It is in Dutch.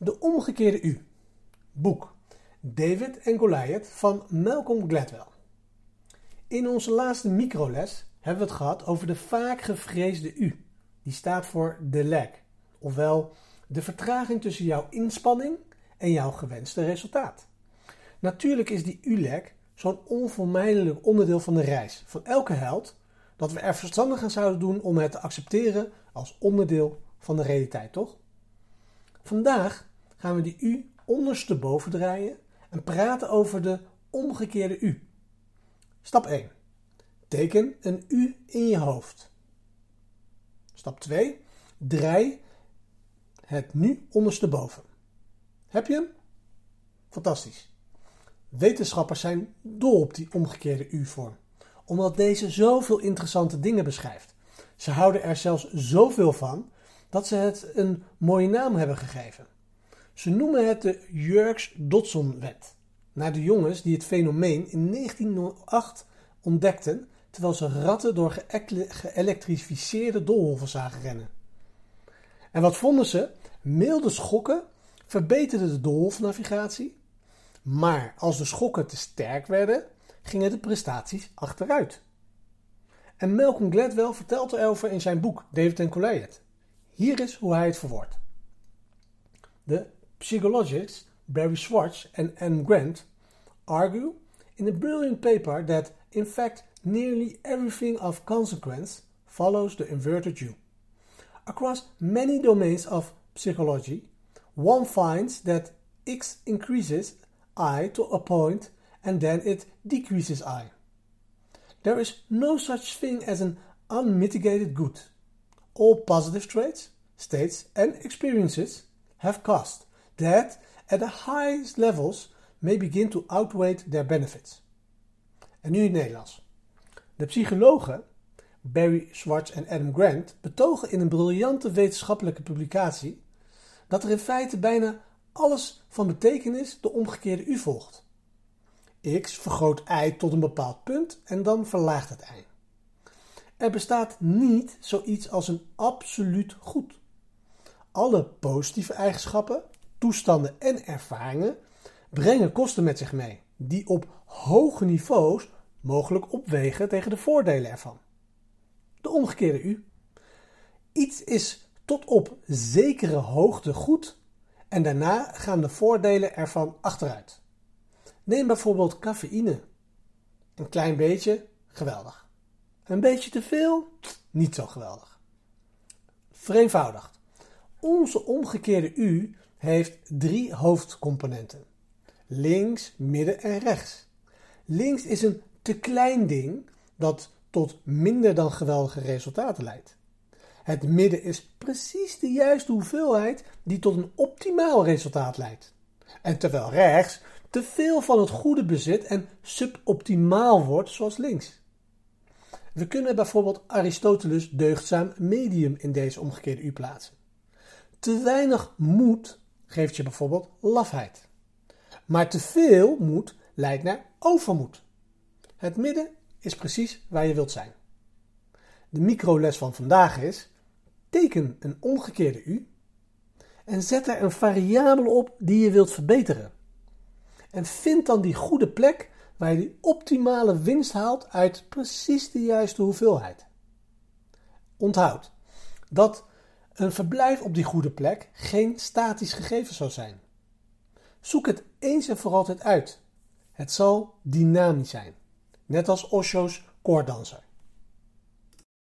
De omgekeerde U. Boek David en Goliath van Malcolm Gladwell. In onze laatste microles hebben we het gehad over de vaak gevreesde U. Die staat voor lag, ofwel de vertraging tussen jouw inspanning en jouw gewenste resultaat. Natuurlijk is die U-lag zo'n onvermijdelijk onderdeel van de reis van elke held dat we er verstandig aan zouden doen om het te accepteren als onderdeel van de realiteit, toch? Vandaag gaan we die U ondersteboven draaien en praten over de omgekeerde U. Stap 1. Teken een U in je hoofd. Stap 2. Draai het nu ondersteboven. Heb je hem? Fantastisch. Wetenschappers zijn dol op die omgekeerde U-vorm, omdat deze zoveel interessante dingen beschrijft. Ze houden er zelfs zoveel van dat ze het een mooie naam hebben gegeven. Ze noemen het de Yerkes-Dodson-wet, naar de jongens die het fenomeen in 1908 ontdekten terwijl ze ratten door geëlektrificeerde doolhoven zagen rennen. En wat vonden ze? Milde schokken verbeterden de doolhofnavigatie, maar als de schokken te sterk werden, gingen de prestaties achteruit. En Malcolm Gladwell vertelt erover in zijn boek David and Goliath. Hier is hoe hij het verwoordt. De psychologists Barry Schwartz en Anne Grant argue in a brilliant paper that in fact nearly everything of consequence follows the inverted U. Across many domains of psychology, one finds that X increases I to a point and then it decreases I. There is no such thing as an unmitigated good. All positive traits, states, and experiences have cost that at the highest levels may begin to outweigh their benefits. En nu in het Nederlands. De psychologen Barry Schwartz en Adam Grant betogen in een briljante wetenschappelijke publicatie dat er in feite bijna alles van betekenis de omgekeerde U volgt. X vergroot Y tot een bepaald punt en dan verlaagt het Y. Er bestaat niet zoiets als een absoluut goed. Alle positieve eigenschappen, toestanden en ervaringen brengen kosten met zich mee, die op hoge niveaus mogelijk opwegen tegen de voordelen ervan. De omgekeerde U. Iets is tot op zekere hoogte goed en daarna gaan de voordelen ervan achteruit. Neem bijvoorbeeld cafeïne. Een klein beetje, geweldig. Een beetje te veel, niet zo geweldig. Vereenvoudigd. Onze omgekeerde U heeft drie hoofdcomponenten: links, midden en rechts. Links is een te klein ding dat tot minder dan geweldige resultaten leidt. Het midden is precies de juiste hoeveelheid die tot een optimaal resultaat leidt. En terwijl rechts te veel van het goede bezit en suboptimaal wordt zoals links. We kunnen bijvoorbeeld Aristoteles deugdzaam medium in deze omgekeerde U plaatsen. Te weinig moed geeft je bijvoorbeeld lafheid. Maar te veel moed leidt naar overmoed. Het midden is precies waar je wilt zijn. De microles van vandaag is: teken een omgekeerde U en zet er een variabele op die je wilt verbeteren. En vind dan die goede plek waar je die optimale winst haalt uit precies de juiste hoeveelheid. Onthoud dat een verblijf op die goede plek geen statisch gegeven zou zijn. Zoek het eens en voor altijd uit. Het zal dynamisch zijn, net als Osho's koordanser.